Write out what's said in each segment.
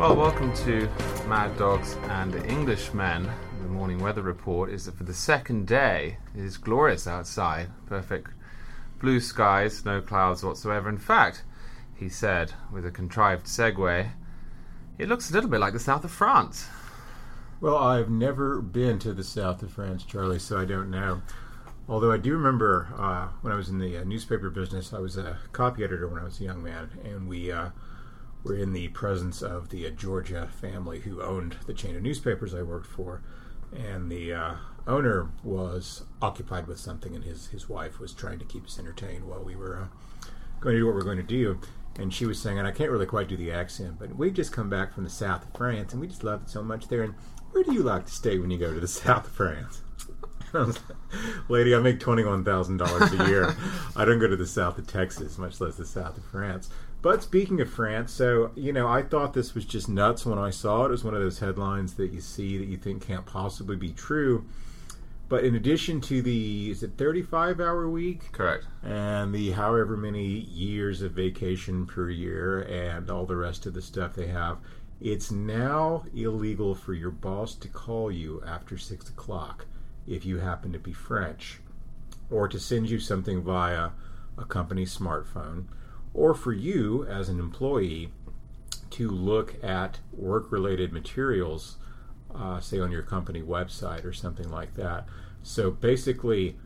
Well, welcome to Mad Dogs and Englishmen. The morning weather report is that for the second day, it is glorious outside. Perfect blue skies, no clouds whatsoever. In fact, he said, with a contrived segue, it looks a little bit like the south of France. Well, I've never been to the south of France, Charlie, so I don't know. Although I do remember uh, when I was in the uh, newspaper business, I was a copy editor when I was a young man, and we uh, were in the presence of the uh, Georgia family who owned the chain of newspapers I worked for. And the uh, owner was occupied with something, and his, his wife was trying to keep us entertained while we were uh, going to do what we are going to do. And she was saying, and I can't really quite do the accent, but we've just come back from the south of France, and we just love it so much there. And where do you like to stay when you go to the south of France? Lady, I make twenty-one thousand dollars a year. I don't go to the south of Texas, much less the south of France. But speaking of France, so you know, I thought this was just nuts when I saw it. It was one of those headlines that you see that you think can't possibly be true. But in addition to the is it 35 hour week? Correct. And the however many years of vacation per year and all the rest of the stuff they have, it's now illegal for your boss to call you after six o'clock if you happen to be French, or to send you something via a company smartphone, or for you as an employee to look at work related materials, uh, say on your company website or something like that. So basically,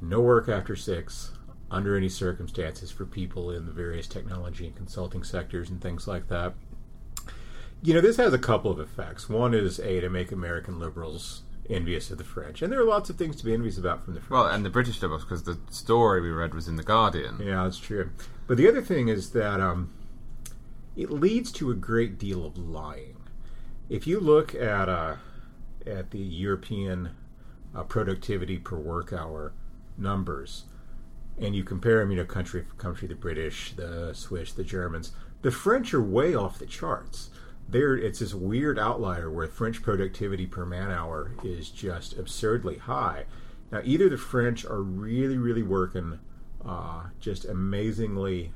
no work after six under any circumstances for people in the various technology and consulting sectors and things like that. You know, this has a couple of effects. One is A, to make American liberals envious of the French, and there are lots of things to be envious about from the French. Well, and the British liberals, because the story we read was in the Guardian. Yeah, that's true. But the other thing is that um, it leads to a great deal of lying. If you look at uh, at the European uh, productivity per work hour numbers, and you compare them, you know, country for country, the British, the Swiss, the Germans, the French are way off the charts there it's this weird outlier where French productivity per man hour is just absurdly high. Now, either the French are really, really working uh, just amazingly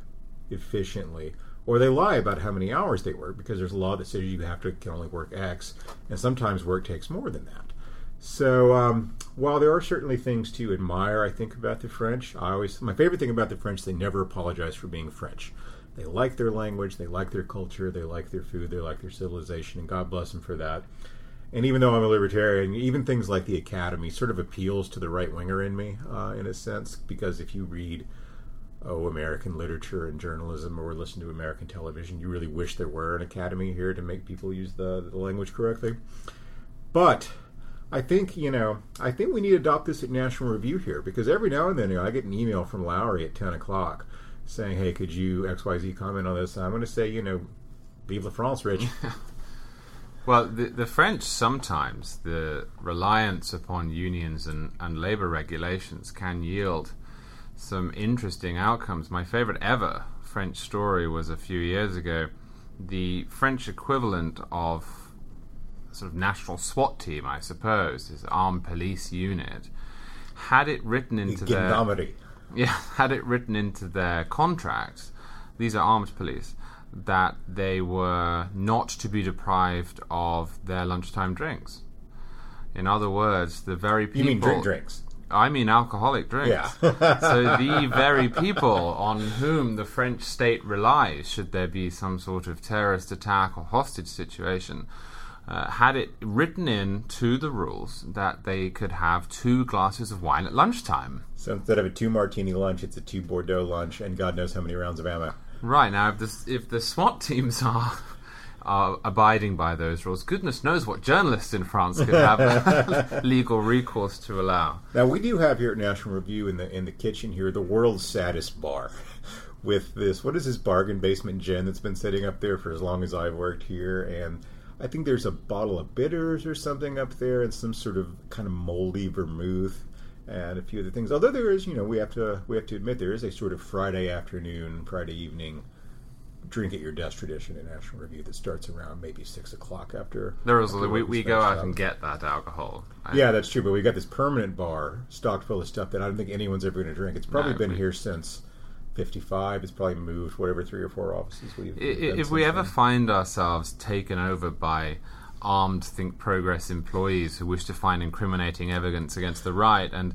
efficiently, or they lie about how many hours they work because there's a law that says you have to can only work X, and sometimes work takes more than that. So um, while there are certainly things to admire, I think about the French. I always my favorite thing about the French they never apologize for being French. They like their language, they like their culture, they like their food, they like their civilization, and God bless them for that. And even though I'm a libertarian, even things like the Academy sort of appeals to the right winger in me, uh, in a sense, because if you read oh American literature and journalism or listen to American television, you really wish there were an academy here to make people use the, the language correctly. But I think you know, I think we need to adopt this at National Review here because every now and then you know, I get an email from Lowry at ten o'clock saying, "Hey, could you XYZ comment on this?" I'm going to say, you know, "Vive la France, Rich." well, the, the French sometimes the reliance upon unions and, and labor regulations can yield some interesting outcomes. My favorite ever French story was a few years ago. The French equivalent of sort of national SWAT team, I suppose, this armed police unit, had it written into the their yeah, had it written into their contracts, these are armed police, that they were not to be deprived of their lunchtime drinks. In other words, the very people. You mean drink drinks? I mean alcoholic drinks. Yeah. so the very people on whom the French state relies, should there be some sort of terrorist attack or hostage situation, uh, had it written in to the rules that they could have two glasses of wine at lunchtime. So instead of a two martini lunch, it's a two Bordeaux lunch, and God knows how many rounds of ammo. Right now, if the if the SWAT teams are are abiding by those rules, goodness knows what journalists in France could have legal recourse to allow. Now we do have here at National Review in the in the kitchen here the world's saddest bar. With this, what is this bargain basement gin that's been sitting up there for as long as I've worked here, and I think there's a bottle of bitters or something up there, and some sort of kind of moldy vermouth and a few other things. Although there is, you know, we have to we have to admit there is a sort of Friday afternoon, Friday evening drink at your desk tradition in National Review that starts around maybe six o'clock after. There is we, we go out and get that alcohol. I yeah, that's true. But we got this permanent bar stocked full of stuff that I don't think anyone's ever going to drink. It's probably no, been we, here since 55. It's probably moved whatever three or four offices we've. I- If we ever find ourselves taken over by armed Think Progress employees who wish to find incriminating evidence against the right, and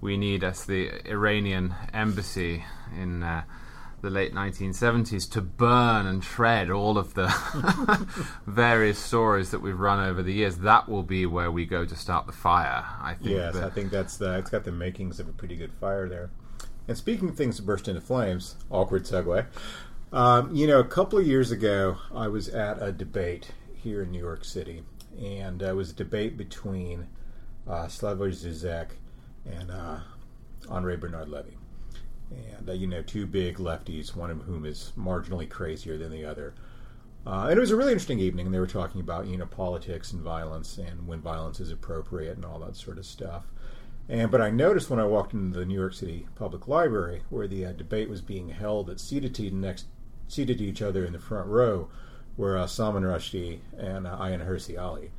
we need, as the Iranian embassy in uh, the late 1970s, to burn and shred all of the various stories that we've run over the years, that will be where we go to start the fire. I think. Yes, that- I think that's the, it's got the makings of a pretty good fire there. And speaking of things that burst into flames, awkward segue. Um, you know, a couple of years ago, I was at a debate here in New York City, and uh, it was a debate between uh, Slavoj Zizek and uh, Andre Bernard Levy. And, uh, you know, two big lefties, one of whom is marginally crazier than the other. Uh, and it was a really interesting evening. and They were talking about you know politics and violence and when violence is appropriate and all that sort of stuff. And but I noticed when I walked into the New York City Public Library where the uh, debate was being held that seated to next seated to each other in the front row were uh, Salman Rushdie and uh, Ayaan Hirsi Ali.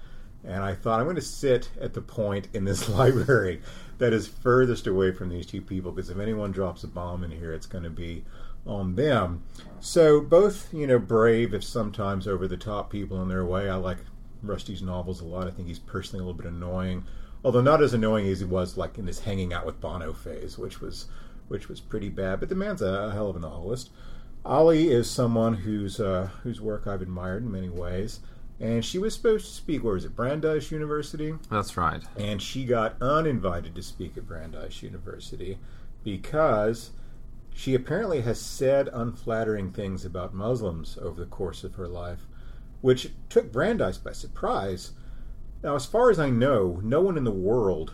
And I thought I'm going to sit at the point in this library that is furthest away from these two people because if anyone drops a bomb in here, it's going to be on them. So both, you know, brave if sometimes over the top people in their way. I like Rushdie's novels a lot. I think he's personally a little bit annoying, although not as annoying as he was like in his hanging out with Bono phase, which was which was pretty bad. But the man's a, hell of a novelist. Ali is someone whose uh, whose work I've admired in many ways. And she was supposed to speak, where was it, Brandeis University? That's right. and she got uninvited to speak at Brandeis University because she apparently has said unflattering things about Muslims over the course of her life, which took Brandeis by surprise. Now, as far as I know, no one in the world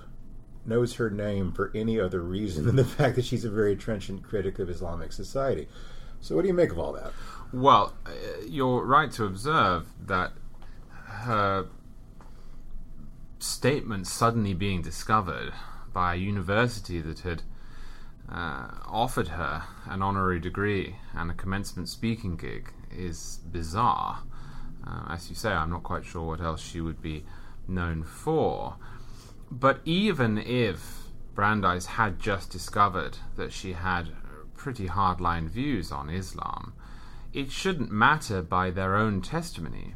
knows her name for any other reason than the fact that she's a very trenchant critic of Islamic society. So, what do you make of all that? Well, uh, you're right to observe that her statement suddenly being discovered by a university that had uh, offered her an honorary degree and a commencement speaking gig is bizarre. Uh, as you say, I'm not quite sure what else she would be known for. But even if Brandeis had just discovered that she had pretty hardline views on Islam, it shouldn't matter by their own testimony.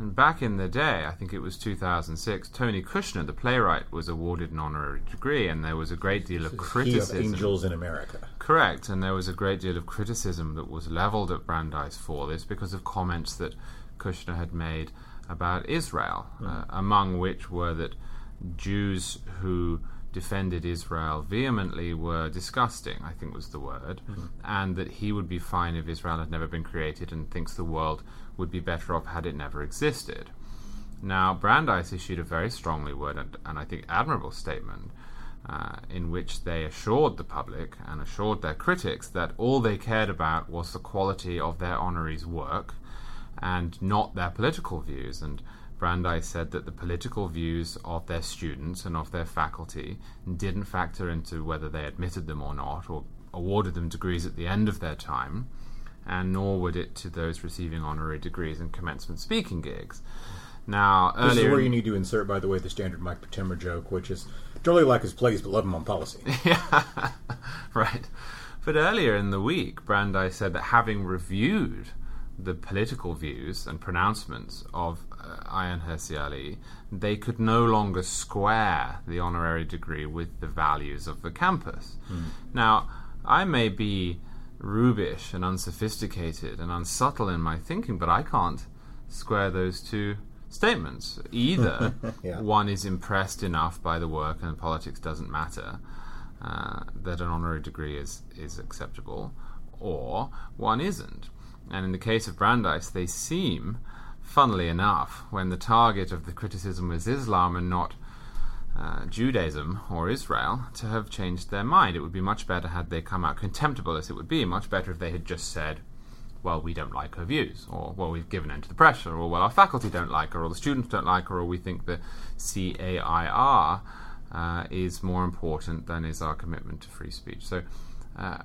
And back in the day, I think it was 2006, Tony Kushner, the playwright, was awarded an honorary degree, and there was a great deal of He of criticism. Angels in America. Correct, and there was a great deal of criticism that was leveled at Brandeis for this because of comments that Kushner had made about Israel, uh, among which were that Jews who defended Israel vehemently were disgusting, I think was the word, and that he would be fine if Israel had never been created and thinks the world would be better off had it never existed. Now, Brandeis issued a very strongly worded and I think admirable statement uh, in which they assured the public and assured their critics that all they cared about was the quality of their honorees' work and not their political views. And Brandeis said that the political views of their students and of their faculty didn't factor into whether they admitted them or not, or awarded them degrees at the end of their time, and nor would it to those receiving honorary degrees and commencement speaking gigs. Now, This is where you need to insert, by the way, the standard Mike Potemra joke, which is Jolly like his plays, but love him on policy. yeah, right. But earlier in the week, Brandeis said that having reviewed the political views and pronouncements of uh, Ayaan Hirsi Ali, they could no longer square the honorary degree with the values of the campus. Now, I may be rubish and unsophisticated and unsubtle in my thinking, but I can't square those two statements. Either Yeah. one is impressed enough by the work and politics doesn't matter uh, that an honorary degree is, is acceptable, or one isn't. And in the case of Brandeis, they seem, funnily enough, when the target of the criticism was Islam and not uh, Judaism or Israel, to have changed their mind. It would be much better had they come out, contemptible as it would be, much better if they had just said, well, we don't like her views, or well, we've given in to the pressure, or well, our faculty don't like her, or the students don't like her, or we think the CAIR uh, is more important than is our commitment to free speech. So, uh,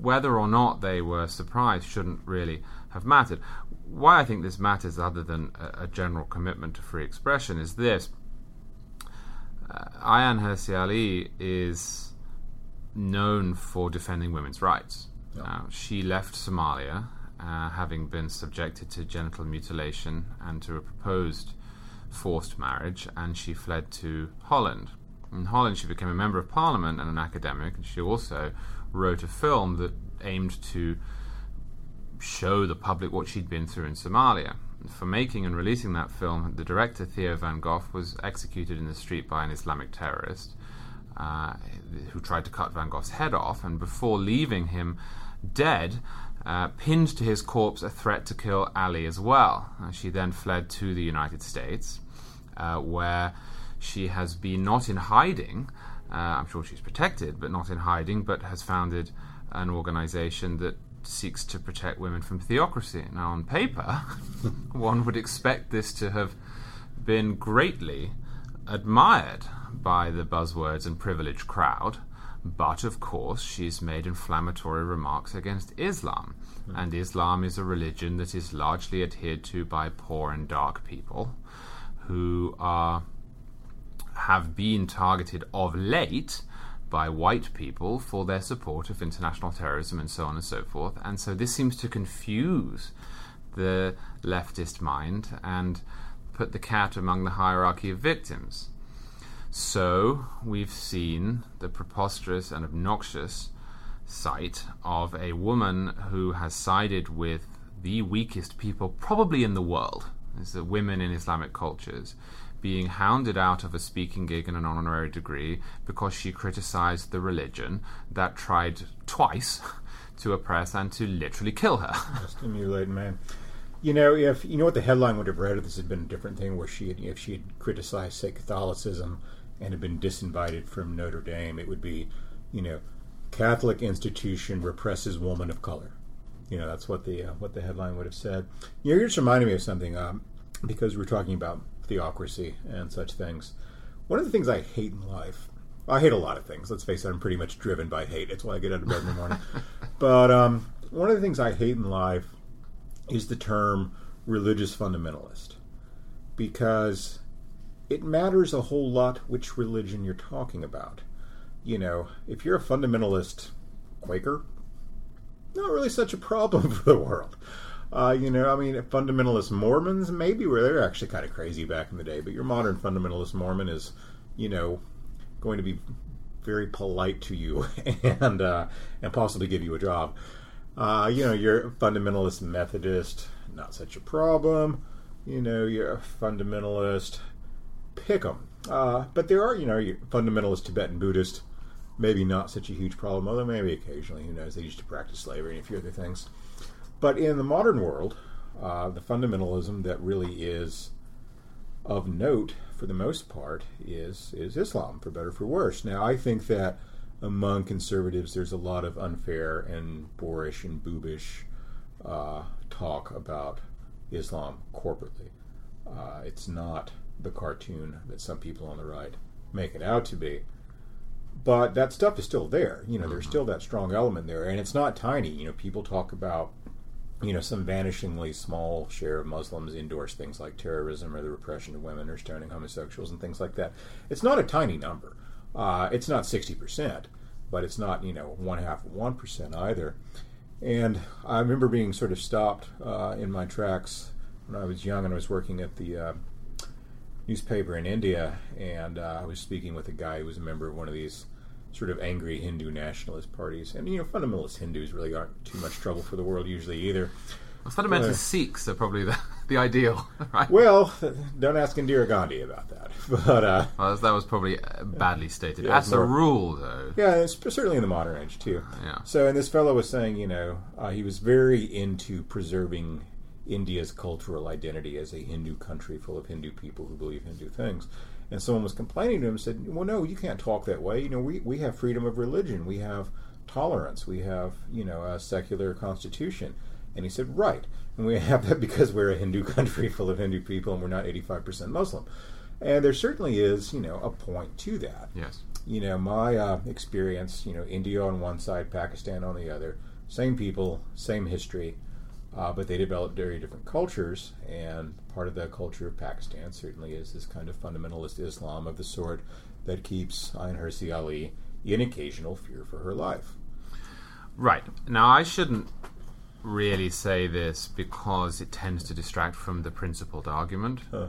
whether or not they were surprised shouldn't really have mattered. Why I think this matters, other than a, a general commitment to free expression, is this. Uh, Ayaan Hirsi Ali is known for defending women's rights. Uh, she left Somalia, uh, having been subjected to genital mutilation and to a proposed forced marriage, and she fled to Holland. In Holland, she became a member of parliament and an academic, and she also wrote a film that aimed to show the public what she'd been through in Somalia. For making and releasing that film, the director Theo van Gogh was executed in the street by an Islamic terrorist uh, who tried to cut Van Gogh's head off, and before leaving him dead, uh, pinned to his corpse a threat to kill Ali as well. Uh, she then fled to the United States, uh, where she has been not in hiding. Uh, I'm sure she's protected, but not in hiding, but has founded an organization that seeks to protect women from theocracy. Now, on paper, one would expect this to have been greatly admired by the buzzwords and privileged crowd. But of course, she's made inflammatory remarks against Islam. Mm. And Islam is a religion that is largely adhered to by poor and dark people who are have been targeted of late by white people for their support of international terrorism and so on and so forth. And so this seems to confuse the leftist mind and put the cat among the hierarchy of victims. So we've seen the preposterous and obnoxious sight of a woman who has sided with the weakest people probably in the world, is the women in Islamic cultures, being hounded out of a speaking gig and an honorary degree because she criticized the religion that tried twice to oppress and to literally kill her. Stimulate man. You know, if you know what the headline would have read if this had been a different thing, where she had, if she had criticized, say, Catholicism and had been disinvited from Notre Dame, it would be, you know, Catholic institution represses woman of color. You know, that's what the uh, what the headline would have said. You know, you're just reminding me of something um, because we're talking about theocracy and such things. One of the things I hate in life, I hate a lot of things. Let's face it, I'm pretty much driven by hate. It's why I get out of bed in the morning. but um, one of the things I hate in life is the term religious fundamentalist because it matters a whole lot which religion you're talking about. You know, if you're a fundamentalist Quaker, not really such a problem for the world. Uh, you know, I mean, fundamentalist Mormons maybe where they're actually kind of crazy back in the day, but your modern fundamentalist Mormon is, you know, going to be very polite to you and uh, and possibly give you a job. Uh, you know, you're fundamentalist Methodist, not such a problem. You know, you're a fundamentalist pick them. Uh, but there are, you know, fundamentalist Tibetan Buddhist, maybe not such a huge problem, although maybe occasionally, who knows, they used to practice slavery and a few other things. But in the modern world, uh, the fundamentalism that really is of note, for the most part, is is Islam, for better for worse. Now, I think that among conservatives, there's a lot of unfair and boorish and boobish uh, talk about Islam corporately. Uh, it's not the cartoon that some people on the right make it out to be. But that stuff is still there. You know, mm-hmm. there's still that strong element there, and it's not tiny. You know, people talk about, you know, some vanishingly small share of Muslims endorse things like terrorism or the repression of women or stoning homosexuals and things like that. It's not a tiny number. Uh, it's not sixty percent, but it's not you know one half of one percent either. And I remember being sort of stopped uh, in my tracks when I was young and I was working at the uh, newspaper in India, and uh, I was speaking with a guy who was a member of one of these sort of angry Hindu nationalist parties. And, you know, fundamentalist Hindus really aren't too much trouble for the world usually either. Well, fundamentalist uh, Sikhs are probably the, the ideal, right? Well, don't ask Indira Gandhi about that. But uh, well, that was probably uh, badly stated. Yeah, As a rule, though. Yeah, it's certainly in the modern age, too. Yeah. So, and this fellow was saying, you know, uh, he was very into preserving India's cultural identity as a Hindu country full of Hindu people who believe Hindu things. And someone was complaining to him and said, Well, no, you can't talk that way. You know, we, we have freedom of religion, we have tolerance, we have, you know, a secular constitution. And he said, Right. And we have that because we're a Hindu country full of Hindu people and we're not 85% Muslim. And there certainly is, you know, a point to that. Yes. You know, my uh, experience, you know, India on one side, Pakistan on the other, same people, same history uh, but they developed very different cultures, and part of the culture of Pakistan certainly is this kind of fundamentalist Islam of the sort that keeps Ayaan Hirsi Ali in occasional fear for her life. Right. Now, I shouldn't really say this because it tends to distract from the principled argument. Huh.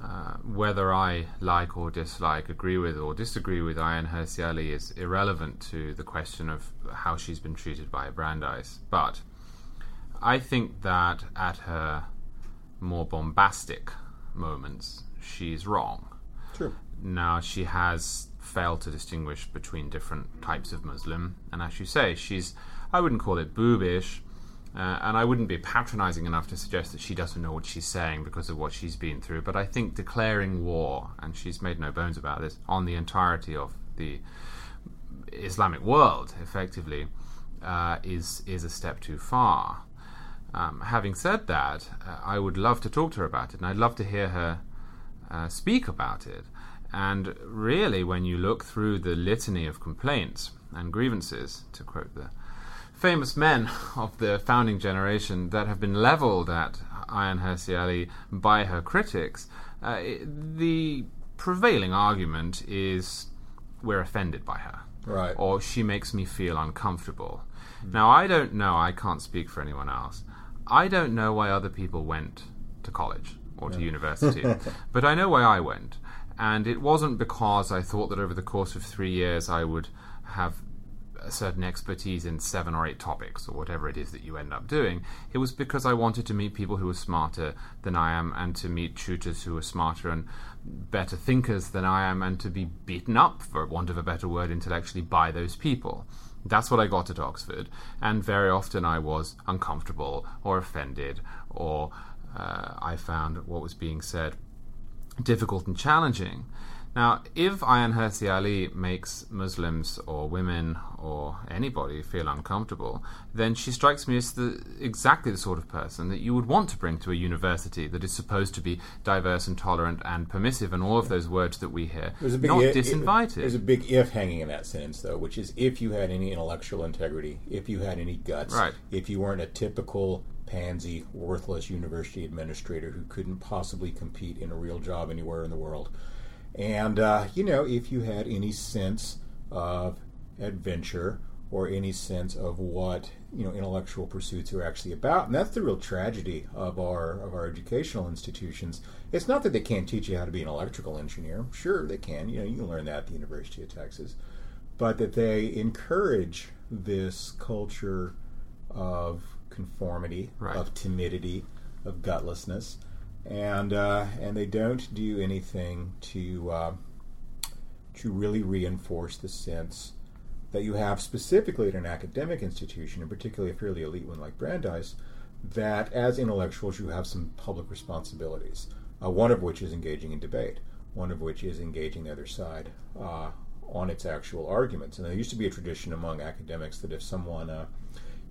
Uh, whether I like or dislike, agree with or disagree with Ayaan Hirsi Ali is irrelevant to the question of how she's been treated by Brandeis. But I think that at her more bombastic moments, she's wrong. True. Now, she has failed to distinguish between different types of Muslim, and as you say, she's, I wouldn't call it boobish, uh, and I wouldn't be patronizing enough to suggest that she doesn't know what she's saying because of what she's been through, but I think declaring war, and she's made no bones about this, on the entirety of the Islamic world, effectively, uh, is, is a step too far. Um, having said that, uh, I would love to talk to her about it, and I'd love to hear her uh, speak about it. And really, when you look through the litany of complaints and grievances, to quote the famous men of the founding generation that have been leveled at Ayaan Hirsi Ali by her critics, uh, the prevailing argument is we're offended by her. Right. Or she makes me feel uncomfortable. Now, I don't know, I can't speak for anyone else. I don't know why other people went to college or to university, but I know why I went. And it wasn't because I thought that over the course of three years I would have a certain expertise in seven or eight topics or whatever it is that you end up doing. It was because I wanted to meet people who were smarter than I am and to meet tutors who were smarter and better thinkers than I am and to be beaten up, for want of a better word, intellectually by those people. That's what I got at Oxford, and very often I was uncomfortable or offended, or uh, I found what was being said difficult and challenging. Now, if Ayaan Hirsi Ali makes Muslims or women or anybody feel uncomfortable, then she strikes me as the, exactly the sort of person that you would want to bring to a university that is supposed to be diverse and tolerant and permissive, and all of those words that we hear. There's a big not if, disinvited. There's a big if hanging in that sentence, though, which is if you had any intellectual integrity, if you had any guts, Right. if you weren't a typical pansy, worthless university administrator who couldn't possibly compete in a real job anywhere in the world, and uh, you know, if you had any sense of adventure or any sense of what you know intellectual pursuits are actually about and that's the real tragedy of our of our educational institutions it's not that they can't teach you how to be an electrical engineer. Sure they can. You know you can learn that at the university of texas. But that they encourage this culture of conformity Right. of timidity of gutlessness and uh, and they don't do anything to uh, to really reinforce the sense that you have specifically at an academic institution, and particularly a fairly elite one like Brandeis, that as intellectuals you have some public responsibilities. Uh, one of which is engaging in debate, one of which is engaging the other side uh, on its actual arguments. And there used to be a tradition among academics that if someone uh,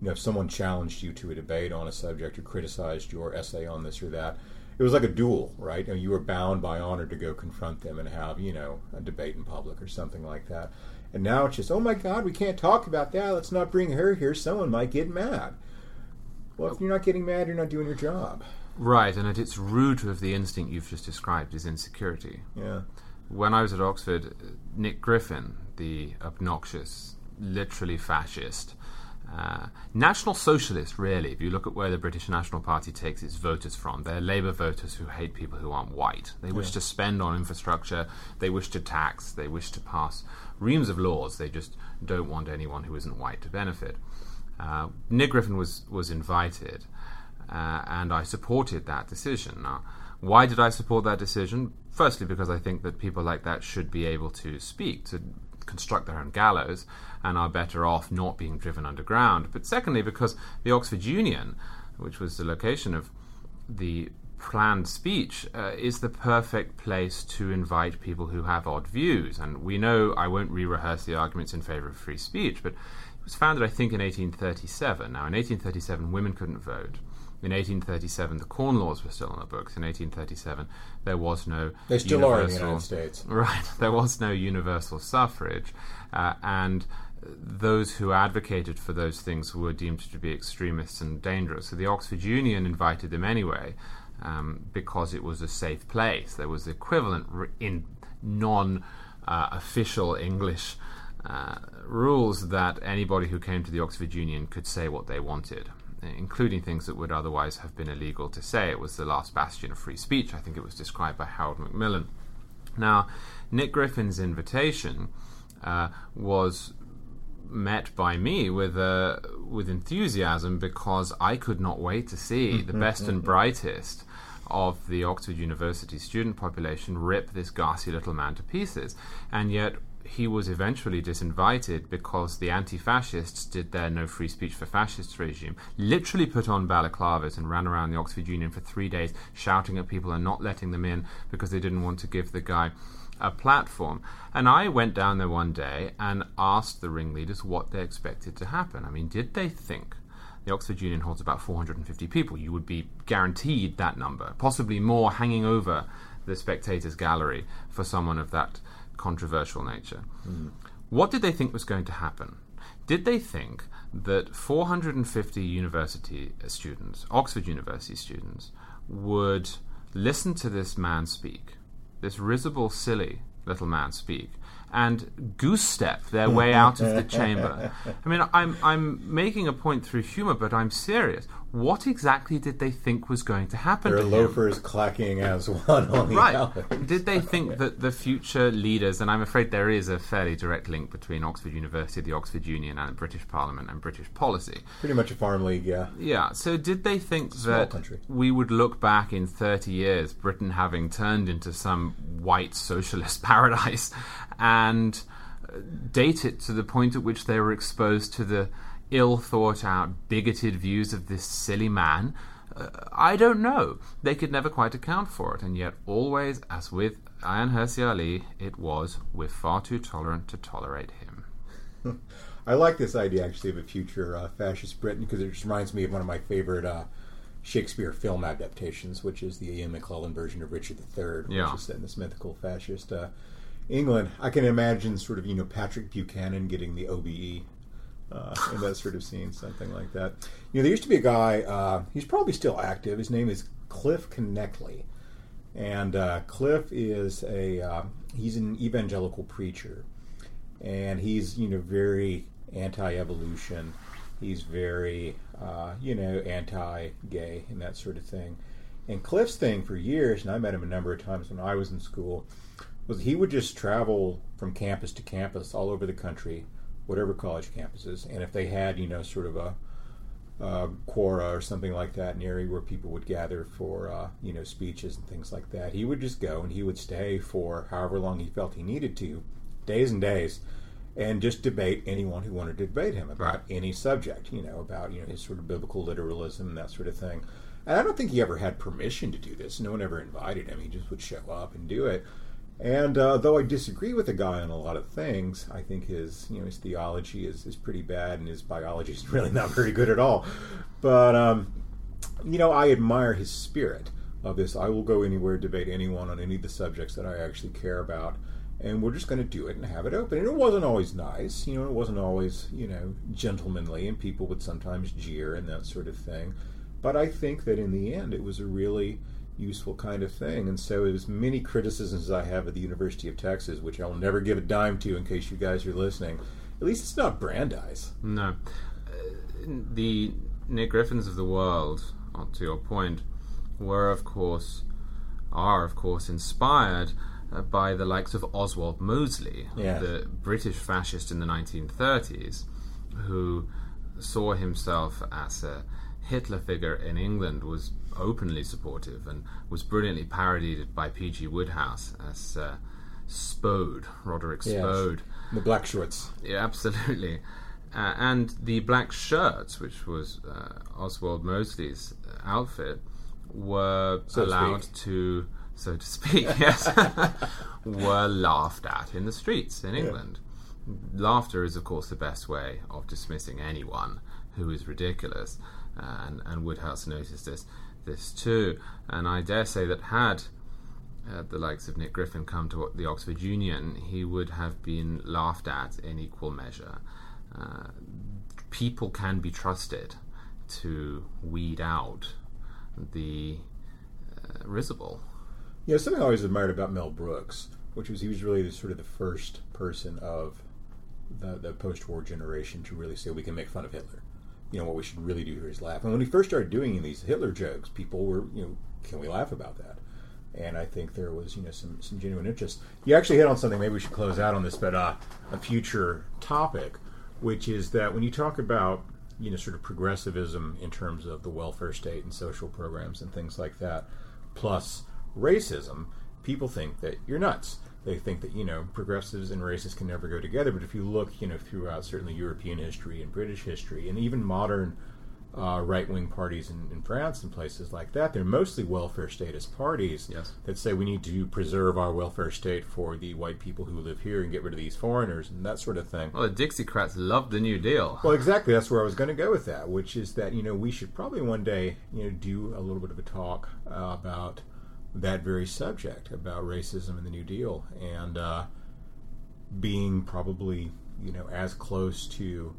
you know, if someone challenged you to a debate on a subject or criticized your essay on this or that, it was like a duel, right? And you were bound by honor to go confront them and have, you know, a debate in public or something like that. And now it's just, oh my God, we can't talk about that. Let's not bring her here. Someone might get mad. Well, if you're not getting mad, you're not doing your job. right, and at its root of the instinct you've just described is insecurity. Yeah. when I was at Oxford, Nick Griffin, the obnoxious, literally fascist, uh, national socialist, really, if you look at where the British National Party takes its voters from, they're Labour voters who hate people who aren't white. They wish to spend on infrastructure, they wish to tax, they wish to pass reams of laws, they just don't want anyone who isn't white to benefit. Uh, Nick Griffin was, was invited, uh, and I supported that decision. Now, why did I support that decision? Firstly, because I think that people like that should be able to speak, to construct their own gallows, and are better off not being driven underground. But secondly, because the Oxford Union, which was the location of the planned speech, uh, is the perfect place to invite people who have odd views. And we know, I won't re rehearse the arguments in favor of free speech, but it was founded, I think, in 1837. Now, in 1837, women couldn't vote. In 1837, the Corn Laws were still on the books. In 1837, there was no They still are in the United States. Right. There was no universal suffrage, uh, and those who advocated for those things were deemed to be extremists and dangerous. So the Oxford Union invited them anyway um, because it was a safe place. There was the equivalent in non uh, official English. uh, rules that anybody who came to the Oxford Union could say what they wanted, including things that would otherwise have been illegal to say. It was the last bastion of free speech. I think it was described by Harold Macmillan. Now, Nick Griffin's invitation uh, was met by me with uh, with enthusiasm because I could not wait to see the best and brightest of the Oxford University student population rip this ghastly little man to pieces. And yet he was eventually disinvited because the anti-fascists did their no free speech for fascists regime, literally put on balaclavas and ran around the Oxford Union for three days shouting at people and not letting them in because they didn't want to give the guy a platform. And I went down there one day and asked the ringleaders what they expected to happen. I mean, did they think the Oxford Union holds about 450 people? You would be guaranteed that number, possibly more hanging over the spectators' gallery for someone of that controversial nature. Mm. What did they think was going to happen? Did they think that 450 university students, Oxford University students, would listen to this man speak this risible, silly little man speak and goose step their way out of the chamber. I mean, I'm, I'm making a point through humor, but I'm serious what exactly did they think was going to happen? Their loafers clacking as one on the right. Did they think that the future leaders, and I'm afraid there is a fairly direct link between Oxford University, the Oxford Union, and the British Parliament and British policy? Pretty much a farm league, yeah. Yeah. So did they think that country. we would look back in 30 years, Britain having turned into some white socialist paradise, and date it to the point at which they were exposed to the ill thought out, bigoted views of this silly man. Uh, I don't know. They could never quite account for it, and yet always, as with Ayaan Hirsi Ali, it was we're far too tolerant to tolerate him. I like this idea actually of a future uh, fascist Britain because it just reminds me of one of my favorite uh, Shakespeare film adaptations, which is the Ian McKellen version of Richard III, yeah. which is set in this mythical fascist uh, England. I can imagine sort of you know Patrick Buchanan getting the OBE uh, in that sort of scene, something like that. You know, there used to be a guy. Uh, he's probably still active. His name is Cliff Knechtle, and uh, Cliff is a uh, he's an evangelical preacher, and he's you know very anti-evolution. He's very uh, you know anti-gay and that sort of thing. And Cliff's thing for years, and I met him a number of times when I was in school, was he would just travel from campus to campus all over the country whatever college campuses, and if they had, you know, sort of a, a quora or something like that, an area where people would gather for, uh, you know, speeches and things like that, he would just go and he would stay for however long he felt he needed to, days and days, and just debate anyone who wanted to debate him about right. any subject, you know, about you know his sort of biblical literalism and that sort of thing. And I don't think he ever had permission to do this. No one ever invited him. He just would show up and do it. And uh, though I disagree with the guy on a lot of things, I think his you know his theology is, is pretty bad and his biology is really not very good at all. But um, you know I admire his spirit of this. I will go anywhere, debate anyone on any of the subjects that I actually care about, and we're just going to do it and have it open. And it wasn't always nice, you know, it wasn't always you know gentlemanly, and people would sometimes jeer and that sort of thing. But I think that in the end, it was a really useful kind of thing. And so, as many criticisms as I have of the University of Texas, which I'll never give a dime to in case you guys are listening, at least it's not Brandeis. No. Uh, the Nick Griffins of the world, uh, to your point, were, of course, are, of course, inspired uh, by the likes of Oswald Mosley, the British fascist in the 1930s, who saw himself as a Hitler figure in England, was openly supportive and was brilliantly parodied by P.G. Wodehouse as uh, Spode, Roderick Spode. Yes. The black shorts. Yeah, absolutely. Uh, and the black shirts, which was uh, Oswald Mosley's outfit, were so allowed to, to, so to speak, yes, were laughed at in the streets in England. Yeah. Laughter is, of course, the best way of dismissing anyone who is ridiculous, uh, and, and Wodehouse noticed this this too. And I dare say that had uh, the likes of Nick Griffin come to the Oxford Union, he would have been laughed at in equal measure. Uh, people can be trusted to weed out the uh, risible. Yeah, something I always admired about Mel Brooks, which was he was really the, sort of the first person of the, the post-war generation to really say we can make fun of Hitler. You know what we should really do here is laugh. And when he first started doing these Hitler jokes, people were you know can we laugh about that? And I think there was you know some some genuine interest. You actually hit on something. Maybe we should close out on this, but uh, a future topic, which is that when you talk about you know sort of progressivism in terms of the welfare state and social programs and things like that, plus racism, people think that you're nuts they think that you know progressives and racists can never go together. But if you look, you know, throughout certainly European history and British history, and even modern uh, right wing parties in, in, France and places like that, they're mostly welfare statist parties yes. that say we need to preserve our welfare state for the white people who live here and get rid of these foreigners and that sort of thing. Well, the Dixiecrats loved the New Deal. Well, exactly. That's where I was going to go with that, which is that you know we should probably one day you know do a little bit of a talk uh, about that very subject about racism and the New Deal, and uh, being probably you know as close to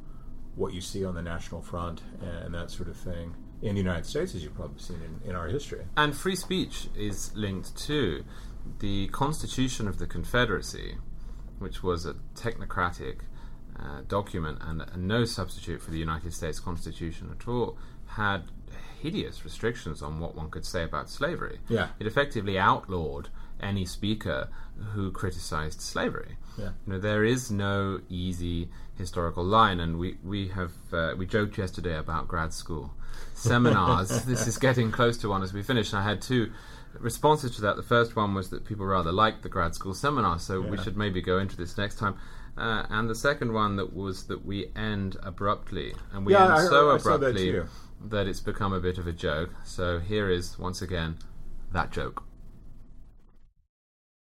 what you see on the national front and, that sort of thing in the United States as you've probably seen in, in our history. And free speech is linked to the Constitution of the Confederacy, which was a technocratic uh, document and no substitute for the United States Constitution at all, had hideous restrictions on what one could say about slavery. Yeah. It effectively outlawed any speaker who criticized slavery. Yeah. You know, there is no easy historical line, and we we have uh, we joked yesterday about grad school seminars. this is getting close to one as we finish. I had two responses to that. The first one was that people rather liked the grad school seminar, so yeah. we should maybe go into this next time. Uh, and the second one that was that we end abruptly, and we yeah, end I, so I abruptly that, that it's become a bit of a joke. So here is once again that joke.